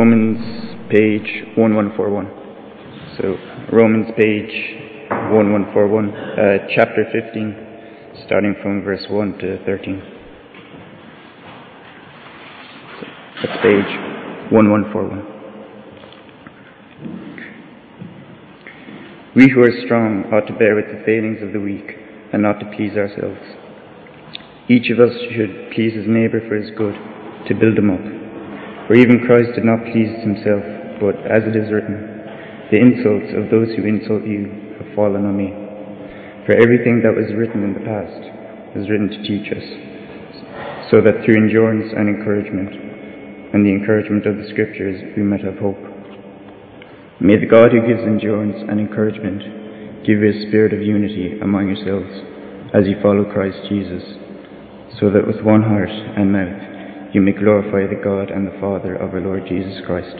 Romans page 1141. So, Romans page 1141, uh, chapter 15, starting from verse 1 to 13. So that's page 1141. We who are strong ought to bear with the failings of the weak and not to please ourselves. Each of us should please his neighbour for his good, to build him up. For even Christ did not please himself, but as it is written, the insults of those who insult you have fallen on me. For everything that was written in the past was written to teach us, so that through endurance and encouragement, and the encouragement of the Scriptures, we might have hope. May the God who gives endurance and encouragement give you a spirit of unity among yourselves as you follow Christ Jesus, so that with one heart and mouth you may glorify the God and the Father of our Lord Jesus Christ.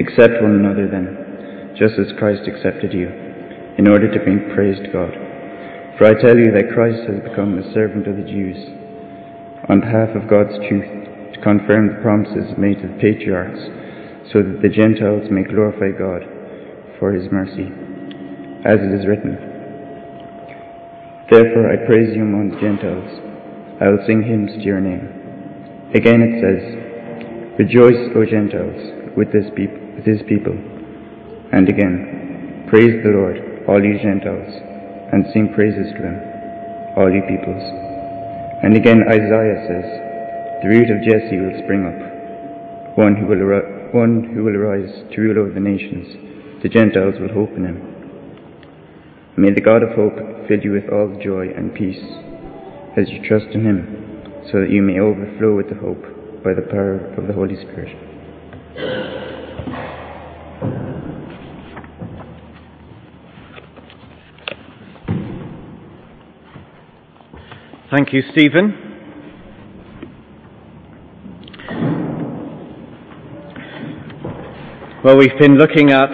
Accept one another then, just as Christ accepted you, in order to bring praise to God. For I tell you that Christ has become a servant of the Jews, on behalf of God's truth, to confirm the promises made to the patriarchs, so that the Gentiles may glorify God for his mercy, as it is written. Therefore I praise you among the Gentiles. I will sing hymns to your name. Again it says, Rejoice, O Gentiles, with, this peop- with his people. And again, Praise the Lord, all you Gentiles, and sing praises to him, all you peoples. And again Isaiah says, The root of Jesse will spring up, one who will, ar- one who will arise to rule over the nations. The Gentiles will hope in him. May the God of hope fill you with all joy and peace as you trust in him, so that you may overflow with the hope by the power of the Holy Spirit. Thank you, Stephen. Well, we've been looking at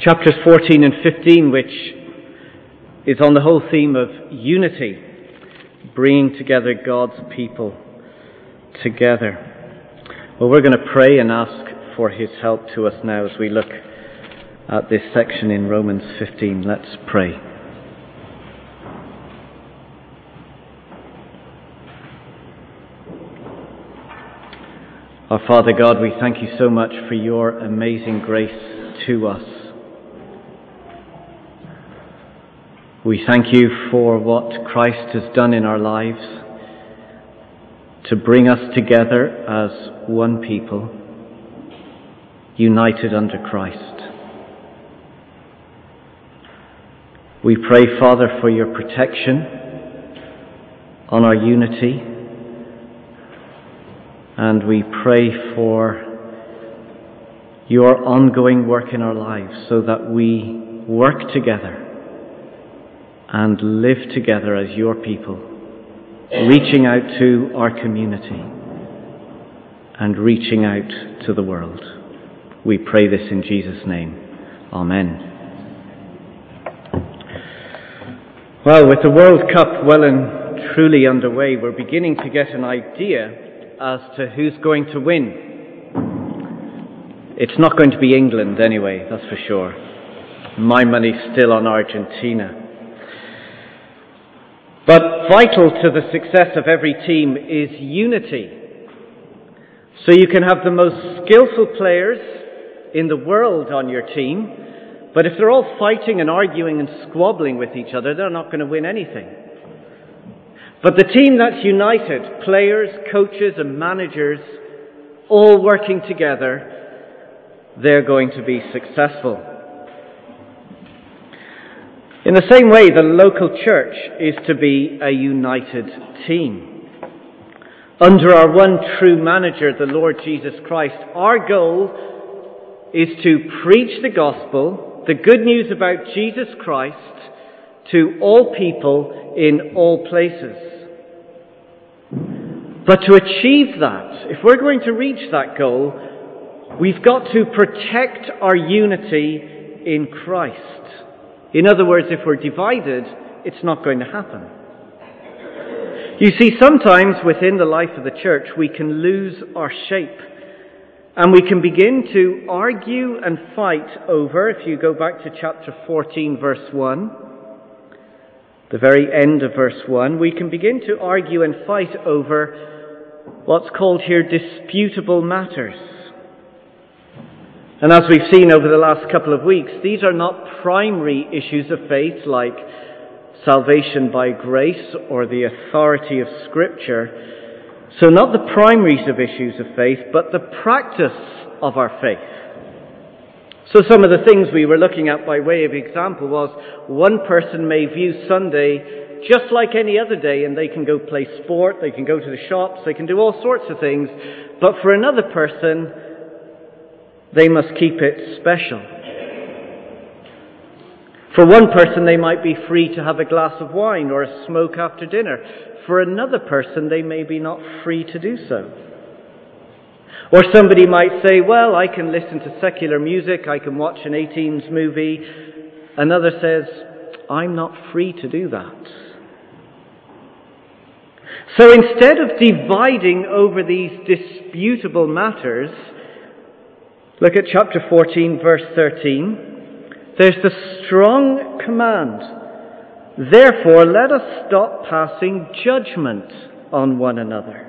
chapters 14 and 15, which is on the whole theme of unity, bringing together God's people together. Well, we're going to pray and ask for his help to us now as we look at this section in Romans 15. Let's pray. Our Father God, we thank you so much for your amazing grace to us. We thank you for what Christ has done in our lives to bring us together as one people, united under Christ. We pray, Father, for your protection on our unity. And we pray for your ongoing work in our lives so that we work together and live together as your people, reaching out to our community and reaching out to the world. We pray this in Jesus' name. Amen. Well, with the World Cup well and truly underway, we're beginning to get an idea as to who's going to win. It's not going to be England anyway, that's for sure. My money's still on Argentina. Vital to the success of every team is unity. So you can have the most skillful players in the world on your team, but if they're all fighting and arguing and squabbling with each other, they're not going to win anything. But the team that's united, players, coaches, and managers, all working together, they're going to be successful. In the same way, the local church is to be a united team. Under our one true manager, the Lord Jesus Christ, our goal is to preach the gospel, the good news about Jesus Christ, to all people in all places. But to achieve that, if we're going to reach that goal, we've got to protect our unity in Christ. In other words, if we're divided, it's not going to happen. You see, sometimes within the life of the church, we can lose our shape. And we can begin to argue and fight over, if you go back to chapter 14, verse 1, the very end of verse 1, we can begin to argue and fight over what's called here disputable matters. And as we've seen over the last couple of weeks, these are not primary issues of faith like salvation by grace or the authority of Scripture. So, not the primaries of issues of faith, but the practice of our faith. So, some of the things we were looking at by way of example was one person may view Sunday just like any other day, and they can go play sport, they can go to the shops, they can do all sorts of things, but for another person, they must keep it special. For one person, they might be free to have a glass of wine or a smoke after dinner. For another person, they may be not free to do so. Or somebody might say, well, I can listen to secular music, I can watch an 18s movie. Another says, I'm not free to do that. So instead of dividing over these disputable matters, look at chapter 14, verse 13. There's the strong command. Therefore, let us stop passing judgment on one another.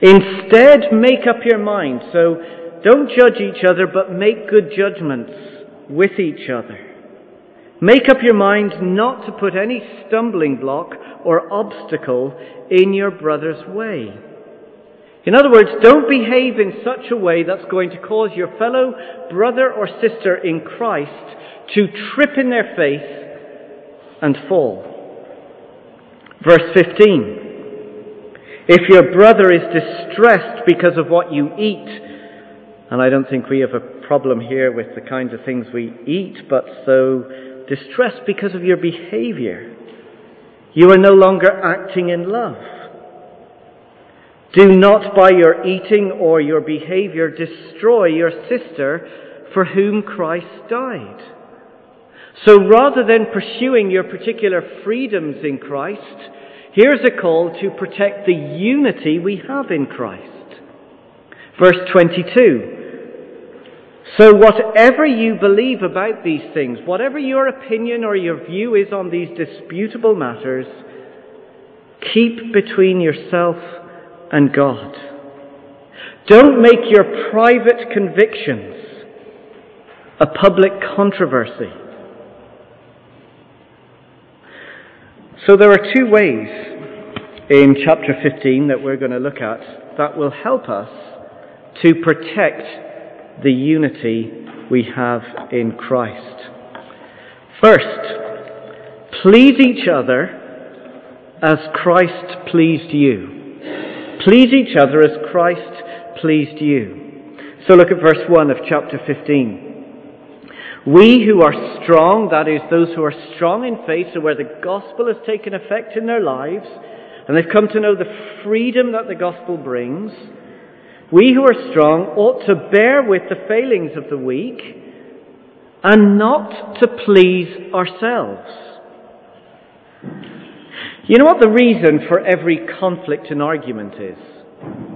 Instead, make up your mind. So don't judge each other, but make good judgments with each other. Make up your mind not to put any stumbling block or obstacle in your brother's way. In other words, don't behave in such a way that's going to cause your fellow brother or sister in Christ to trip in their faith and fall. Verse 15. If your brother is distressed because of what you eat, and I don't think we have a problem here with the kinds of things we eat, but so distressed because of your behavior, you are no longer acting in love. Do not by your eating or your behavior destroy your sister for whom Christ died. So rather than pursuing your particular freedoms in Christ, here's a call to protect the unity we have in Christ. Verse 22. So whatever you believe about these things, whatever your opinion or your view is on these disputable matters, keep between yourself and God. Don't make your private convictions a public controversy. So there are two ways in chapter 15 that we're going to look at that will help us to protect the unity we have in Christ. First, please each other as Christ pleased you. Please each other as Christ pleased you. So look at verse 1 of chapter 15. We who are strong, that is, those who are strong in faith, so where the gospel has taken effect in their lives, and they've come to know the freedom that the gospel brings, we who are strong ought to bear with the failings of the weak and not to please ourselves. You know what the reason for every conflict and argument is?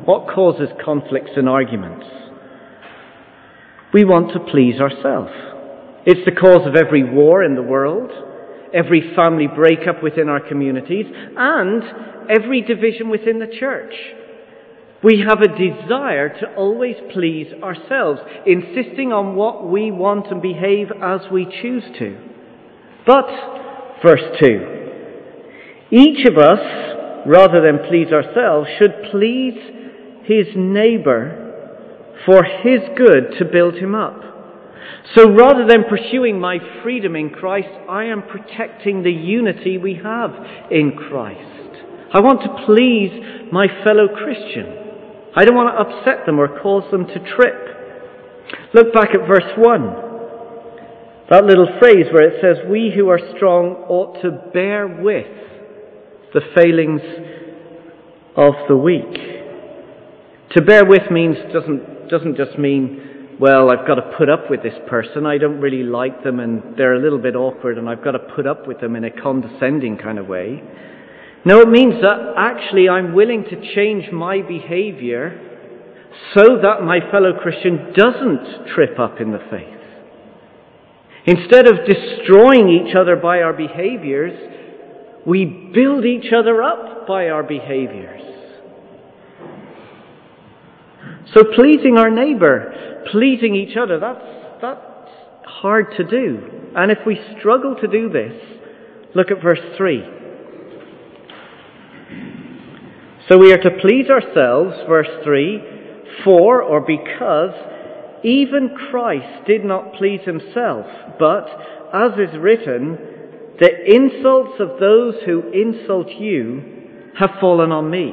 What causes conflicts and arguments? We want to please ourselves. It's the cause of every war in the world, every family breakup within our communities, and every division within the church. We have a desire to always please ourselves, insisting on what we want and behave as we choose to. But, verse 2, each of us, rather than please ourselves, should please his neighbour for his good to build him up. So rather than pursuing my freedom in Christ, I am protecting the unity we have in Christ. I want to please my fellow Christian. I don't want to upset them or cause them to trip. Look back at verse 1. That little phrase where it says, We who are strong ought to bear with the failings of the weak. To bear with means doesn't, doesn't just mean, well, I've got to put up with this person. I don't really like them and they're a little bit awkward and I've got to put up with them in a condescending kind of way. No, it means that actually I'm willing to change my behavior so that my fellow Christian doesn't trip up in the faith. Instead of destroying each other by our behaviors, we build each other up by our behaviors. So pleasing our neighbour, pleasing each other, that's, that's hard to do. And if we struggle to do this, look at verse 3. So we are to please ourselves, verse 3, for or because even Christ did not please himself, but, as is written, the insults of those who insult you have fallen on me.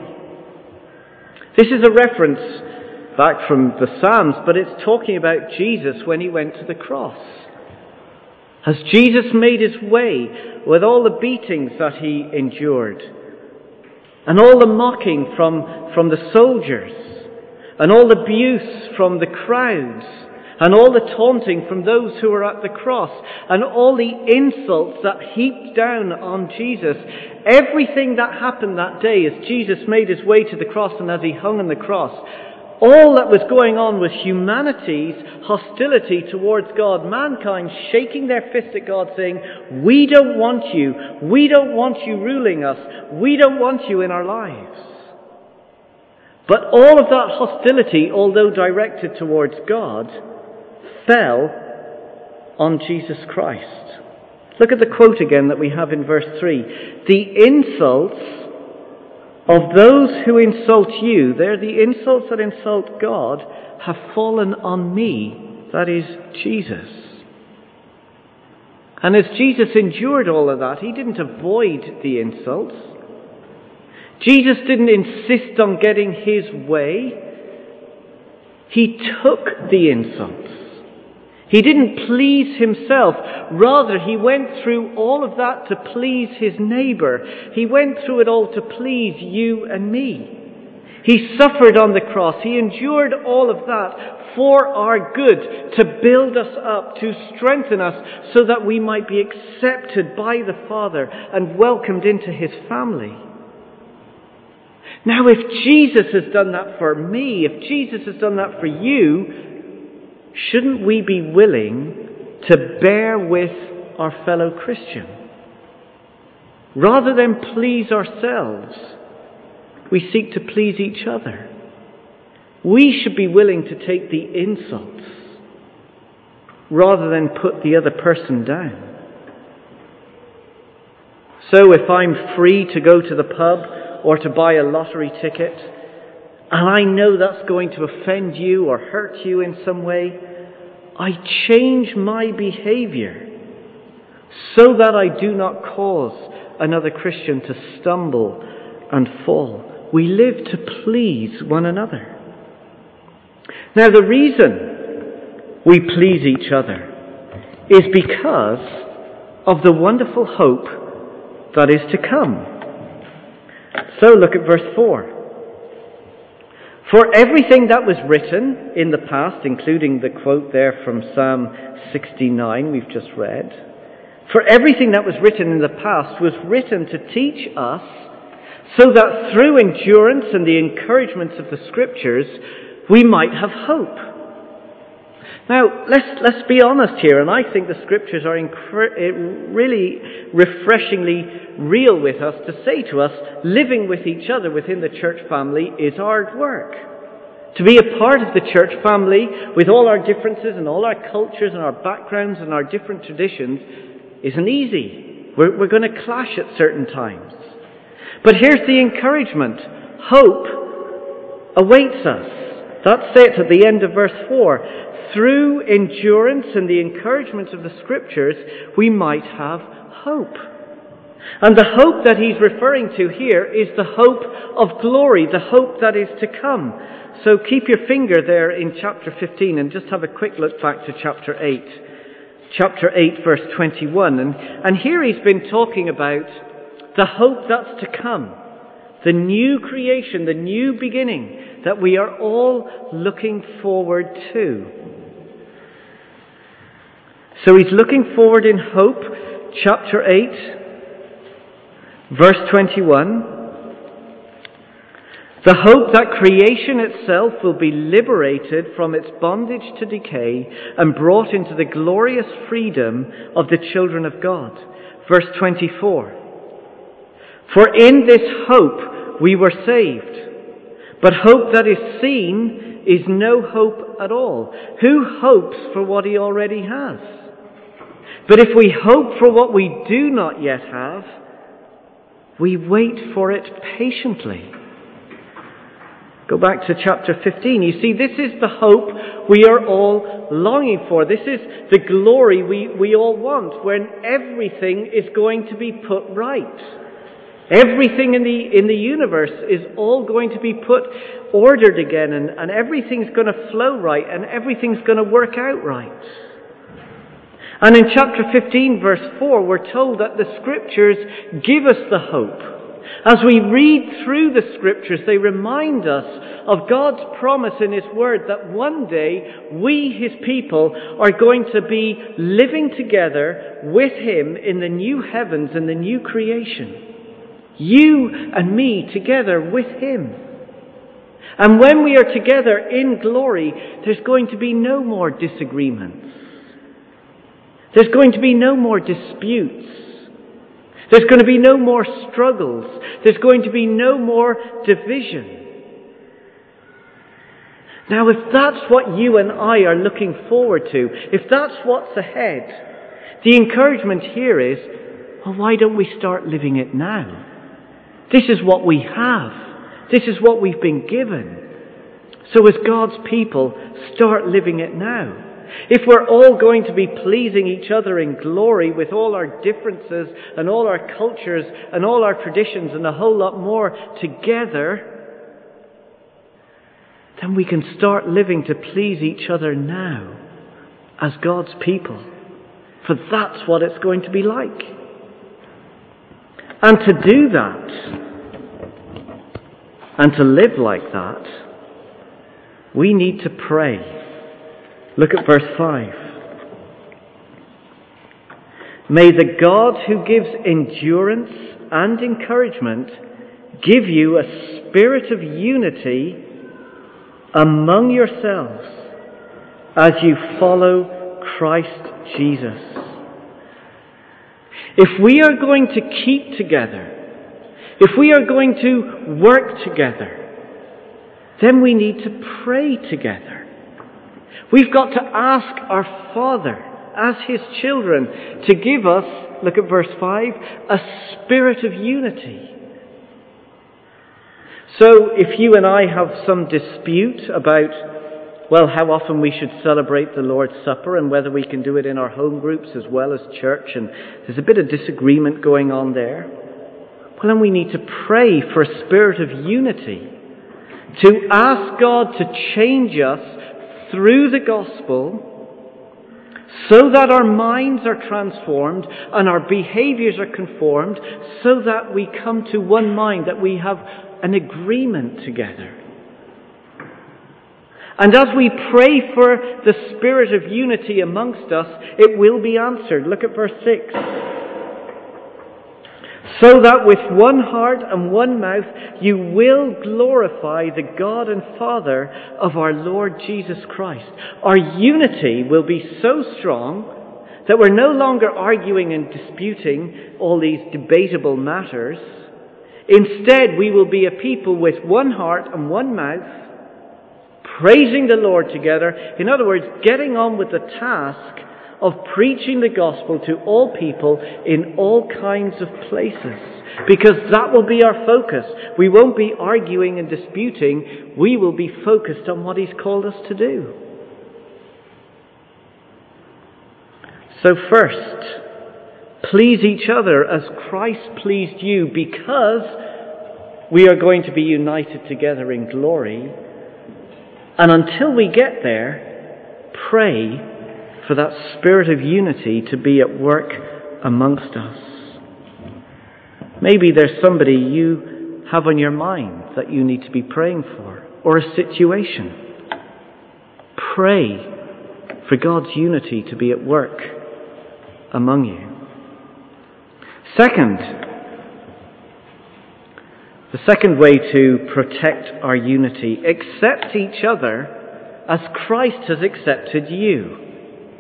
This is a reference back from the Psalms, but it's talking about Jesus when he went to the cross. As Jesus made his way with all the beatings that he endured, and all the mocking from, from the soldiers, and all the abuse from the crowds, and all the taunting from those who were at the cross, and all the insults that heaped down on Jesus. Everything that happened that day as Jesus made his way to the cross and as he hung on the cross, all that was going on was humanity's hostility towards God, mankind shaking their fist at God saying, we don't want you, we don't want you ruling us, we don't want you in our lives. But all of that hostility, although directed towards God, fell on Jesus Christ. Look at the quote again that we have in verse 3. The insults of those who insult you, they're the insults that insult God, have fallen on me, that is, Jesus. And as Jesus endured all of that, he didn't avoid the insults. Jesus didn't insist on getting his way. He took the insults. He didn't please himself. Rather, he went through all of that to please his neighbor. He went through it all to please you and me. He suffered on the cross. He endured all of that for our good, to build us up, to strengthen us, so that we might be accepted by the Father and welcomed into his family. Now, if Jesus has done that for me, if Jesus has done that for you, shouldn't we be willing to bear with our fellow Christian? Rather than please ourselves, we seek to please each other. We should be willing to take the insults rather than put the other person down. So if I'm free to go to the pub or to buy a lottery ticket, and I know that's going to offend you or hurt you in some way, I change my behavior so that I do not cause another Christian to stumble and fall. We live to please one another. Now, the reason we please each other is because of the wonderful hope that is to come. So, look at verse 4. For everything that was written in the past, including the quote there from Psalm 69 we've just read, for everything that was written in the past was written to teach us so that through endurance and the encouragement of the Scriptures we might have hope. Now, let's, let's be honest here, and I think the Scriptures are incre- eh, really refreshingly real with us to say to us, living with each other within the church family is hard work. To be a part of the church family with all our differences and all our cultures and our backgrounds and our different traditions isn't easy. We're, we're going to clash at certain times. But here's the encouragement. Hope awaits us. That's it at the end of verse 4 through endurance and the encouragement of the scriptures, we might have hope. And the hope that he's referring to here is the hope of glory, the hope that is to come. So keep your finger there in chapter 15 and just have a quick look back to chapter 8. Chapter 8 verse 21. And, and here he's been talking about the hope that's to come. The new creation, the new beginning that we are all looking forward to. So he's looking forward in hope, chapter 8, Verse 21 the hope that creation itself will be liberated from its bondage to decay and brought into the glorious freedom of the children of God. Verse 24. For in this hope we were saved. But hope that is seen is no hope at all. Who hopes for what he already has? But if we hope for what we do not yet have, we wait for it patiently. Go back to chapter 15. You see, this is the hope we are all longing for. This is the glory we, we all want when everything is going to be put right. Everything in the, in the universe is all going to be put ordered again and, and everything's going to flow right and everything's going to work out right. And in chapter 15 verse 4 we're told that the scriptures give us the hope as we read through the scriptures, they remind us of God's promise in His Word that one day we, His people, are going to be living together with Him in the new heavens and the new creation. You and me together with Him. And when we are together in glory, there's going to be no more disagreements. There's going to be no more disputes. There's going to be no more struggles. There's going to be no more division. Now, if that's what you and I are looking forward to, if that's what's ahead, the encouragement here is, well, why don't we start living it now? This is what we have. This is what we've been given. So as God's people, start living it now. If we're all going to be pleasing each other in glory with all our differences and all our cultures and all our traditions and a whole lot more together, then we can start living to please each other now as God's people. For that's what it's going to be like. And to do that, and to live like that, we need to pray. Look at verse 5. May the God who gives endurance and encouragement give you a spirit of unity among yourselves as you follow Christ Jesus. If we are going to keep together, if we are going to work together, then we need to pray together. We've got to ask our Father, as His children, to give us, look at verse 5, a spirit of unity. So if you and I have some dispute about, well, how often we should celebrate the Lord's Supper and whether we can do it in our home groups as well as church, and there's a bit of disagreement going on there, well, then we need to pray for a spirit of unity. To ask God to change us through the gospel so that our minds are transformed and our behaviors are conformed so that we come to one mind, that we have an agreement together. And as we pray for the spirit of unity amongst us, it will be answered. Look at verse 6 so that with one heart and one mouth you will glorify the God and Father of our Lord Jesus Christ. Our unity will be so strong that we're no longer arguing and disputing all these debatable matters. Instead, we will be a people with one heart and one mouth, praising the Lord together. In other words, getting on with the task of preaching the gospel to all people in all kinds of places. Because that will be our focus. We won't be arguing and disputing. We will be focused on what He's called us to do. So, first, please each other as Christ pleased you because we are going to be united together in glory. And until we get there, pray for that spirit of unity to be at work amongst us. Maybe there's somebody you have on your mind that you need to be praying for, or a situation. Pray for God's unity to be at work among you. Second, The second way to protect our unity, accept each other as Christ has accepted you.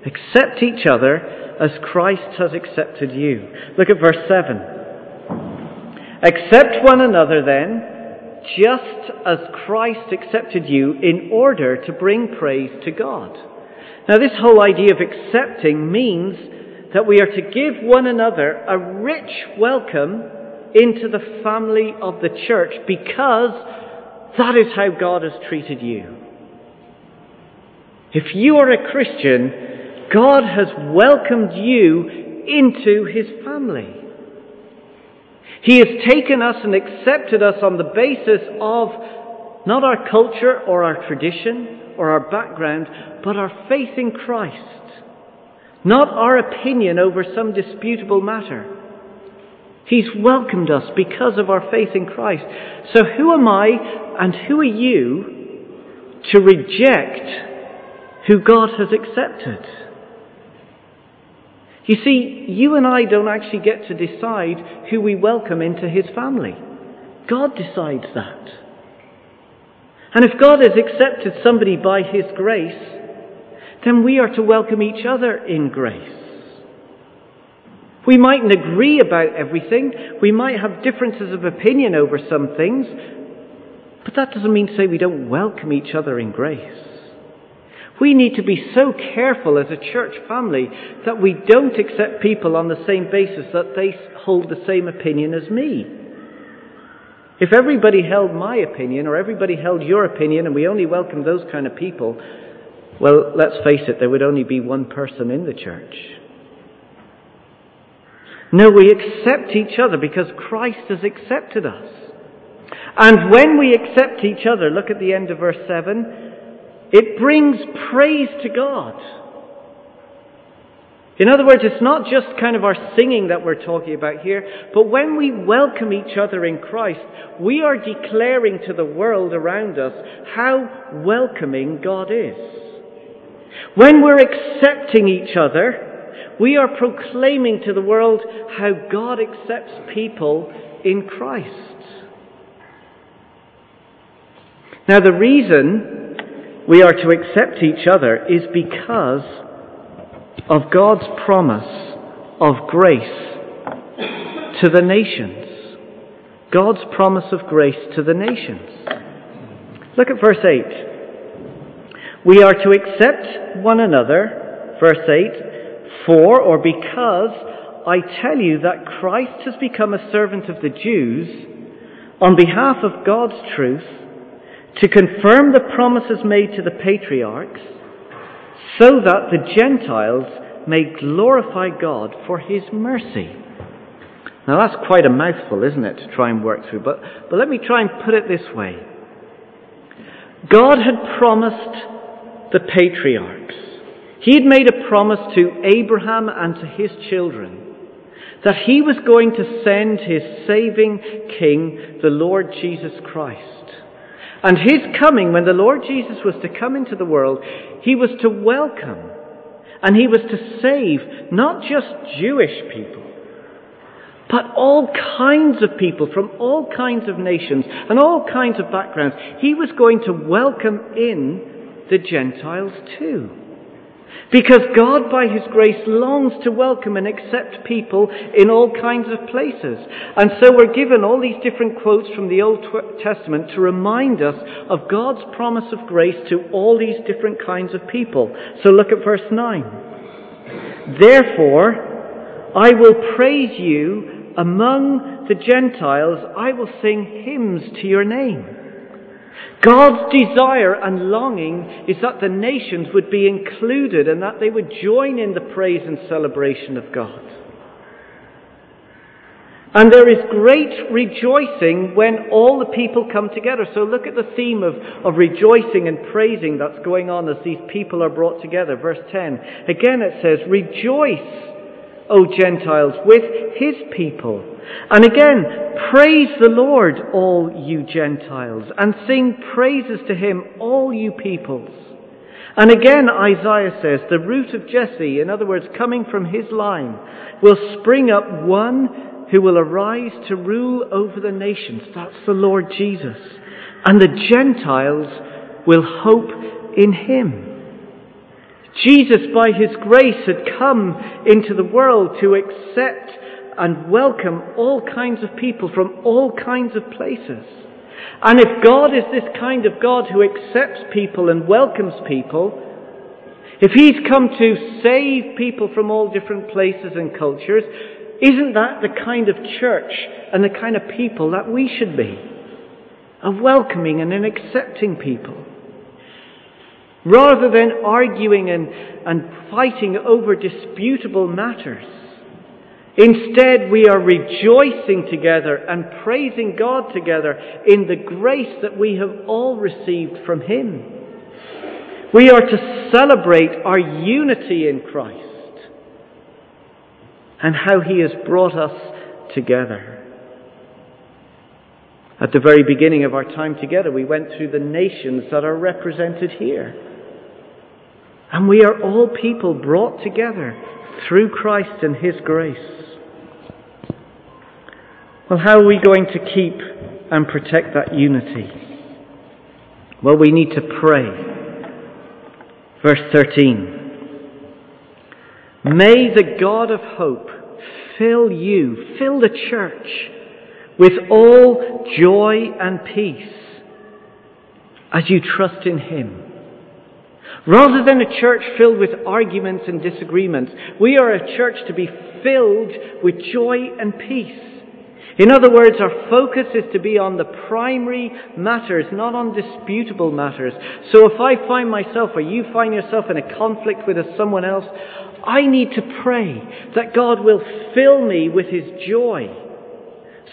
Accept each other as Christ has accepted you. Look at verse 7. Accept one another then, just as Christ accepted you in order to bring praise to God. Now, this whole idea of accepting means that we are to give one another a rich welcome into the family of the church because that is how God has treated you. If you are a Christian, God has welcomed you into his family. He has taken us and accepted us on the basis of not our culture or our tradition or our background, but our faith in Christ. Not our opinion over some disputable matter. He's welcomed us because of our faith in Christ. So who am I and who are you to reject who God has accepted? You see, you and I don't actually get to decide who we welcome into His family. God decides that. And if God has accepted somebody by His grace, then we are to welcome each other in grace. We mightn't agree about everything. We might have differences of opinion over some things. But that doesn't mean to say we don't welcome each other in grace. We need to be so careful as a church family that we don't accept people on the same basis that they hold the same opinion as me. If everybody held my opinion or everybody held your opinion and we only welcomed those kind of people, well, let's face it, there would only be one person in the church. No, we accept each other because Christ has accepted us. And when we accept each other, look at the end of verse 7, it brings praise to God. In other words, it's not just kind of our singing that we're talking about here, but when we welcome each other in Christ, we are declaring to the world around us how welcoming God is. When we're accepting each other, we are proclaiming to the world how God accepts people in Christ. Now, the reason we are to accept each other is because of God's promise of grace to the nations. God's promise of grace to the nations. Look at verse 8. We are to accept one another, verse 8, for or because I tell you that Christ has become a servant of the Jews on behalf of God's truth to confirm the promises made to the patriarchs, so that the Gentiles may glorify God for his mercy. Now that's quite a mouthful, isn't it, to try and work through, but, but let me try and put it this way. God had promised the patriarchs, he had made a promise to Abraham and to his children that he was going to send his saving king, the Lord Jesus Christ. And his coming, when the Lord Jesus was to come into the world, he was to welcome and he was to save not just Jewish people, but all kinds of people from all kinds of nations and all kinds of backgrounds. He was going to welcome in the Gentiles too. Because God, by His grace, longs to welcome and accept people in all kinds of places. And so we're given all these different quotes from the Old Testament to remind us of God's promise of grace to all these different kinds of people. So look at verse 9. Therefore, I will praise you among the Gentiles. I will sing hymns to your name. God's desire and longing is that the nations would be included and that they would join in the praise and celebration of God. And there is great rejoicing when all the people come together. So look at the theme of, of rejoicing and praising that's going on as these people are brought together. Verse 10. Again it says, Rejoice, O Gentiles, with his people. And again, praise the Lord, all you Gentiles, and sing praises to him, all you peoples. And again, Isaiah says, the root of Jesse, in other words, coming from his line, will spring up one who will arise to rule over the nations. That's the Lord Jesus. And the Gentiles will hope in him. Jesus, by his grace, had come into the world to accept and welcome all kinds of people from all kinds of places. And if God is this kind of God who accepts people and welcomes people, if He's come to save people from all different places and cultures, isn't that the kind of church and the kind of people that we should be? Of welcoming and in accepting people. Rather than arguing and, and fighting over disputable matters. Instead, we are rejoicing together and praising God together in the grace that we have all received from Him. We are to celebrate our unity in Christ and how He has brought us together. At the very beginning of our time together, we went through the nations that are represented here. And we are all people brought together through Christ and His grace. Well, how are we going to keep and protect that unity? Well, we need to pray. Verse 13. May the God of hope fill you, fill the church with all joy and peace as you trust in Him. Rather than a church filled with arguments and disagreements, we are a church to be filled with joy and peace. In other words, our focus is to be on the primary matters, not on disputable matters. So if I find myself or you find yourself in a conflict with someone else, I need to pray that God will fill me with His joy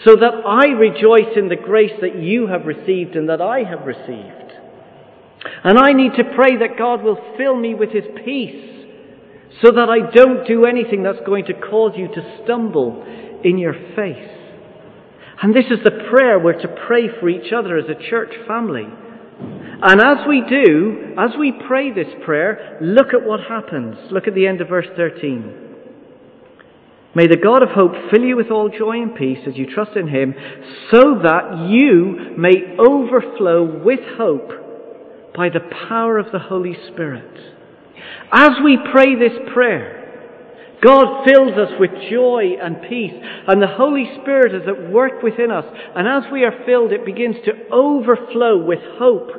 so that I rejoice in the grace that you have received and that I have received. And I need to pray that God will fill me with His peace so that I don't do anything that's going to cause you to stumble in your faith. And this is the prayer we're to pray for each other as a church family. And as we do, as we pray this prayer, look at what happens. Look at the end of verse 13. May the God of hope fill you with all joy and peace as you trust in him, so that you may overflow with hope by the power of the Holy Spirit. As we pray this prayer, God fills us with joy and peace, and the Holy Spirit is at work within us. And as we are filled, it begins to overflow with hope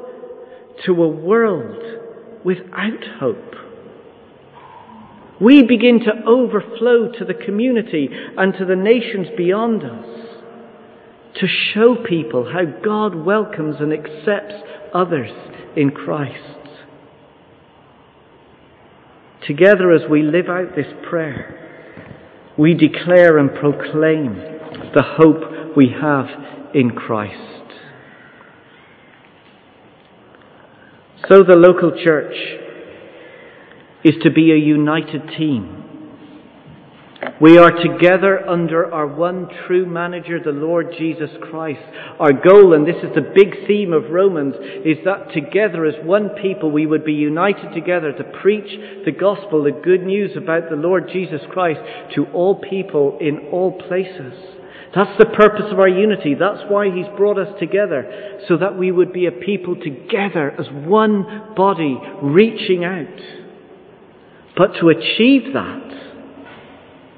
to a world without hope. We begin to overflow to the community and to the nations beyond us to show people how God welcomes and accepts others in Christ together as we live out this prayer, we declare and proclaim the hope we have in Christ. So the local church is to be a united team we are together under our one true manager, the Lord Jesus Christ. Our goal, and this is the big theme of Romans, is that together as one people we would be united together to preach the gospel, the good news about the Lord Jesus Christ to all people in all places. That's the purpose of our unity. That's why He's brought us together, so that we would be a people together as one body reaching out. But to achieve that,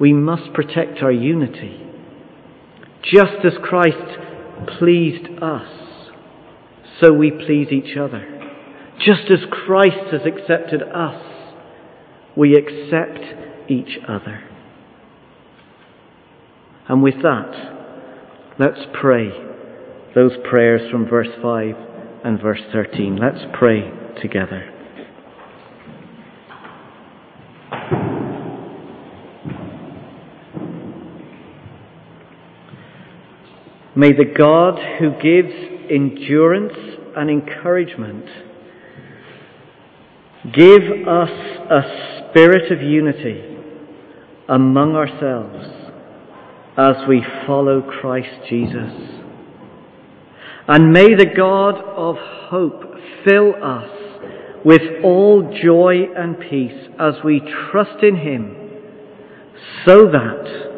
we must protect our unity. Just as Christ pleased us, so we please each other. Just as Christ has accepted us, we accept each other. And with that, let's pray those prayers from verse 5 and verse 13. Let's pray together. May the God who gives endurance and encouragement give us a spirit of unity among ourselves as we follow Christ Jesus. And may the God of hope fill us with all joy and peace as we trust in Him, so that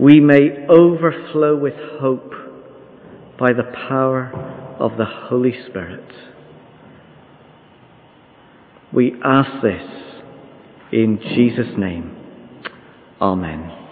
we may overflow with hope by the power of the Holy Spirit. We ask this in Jesus' name. Amen.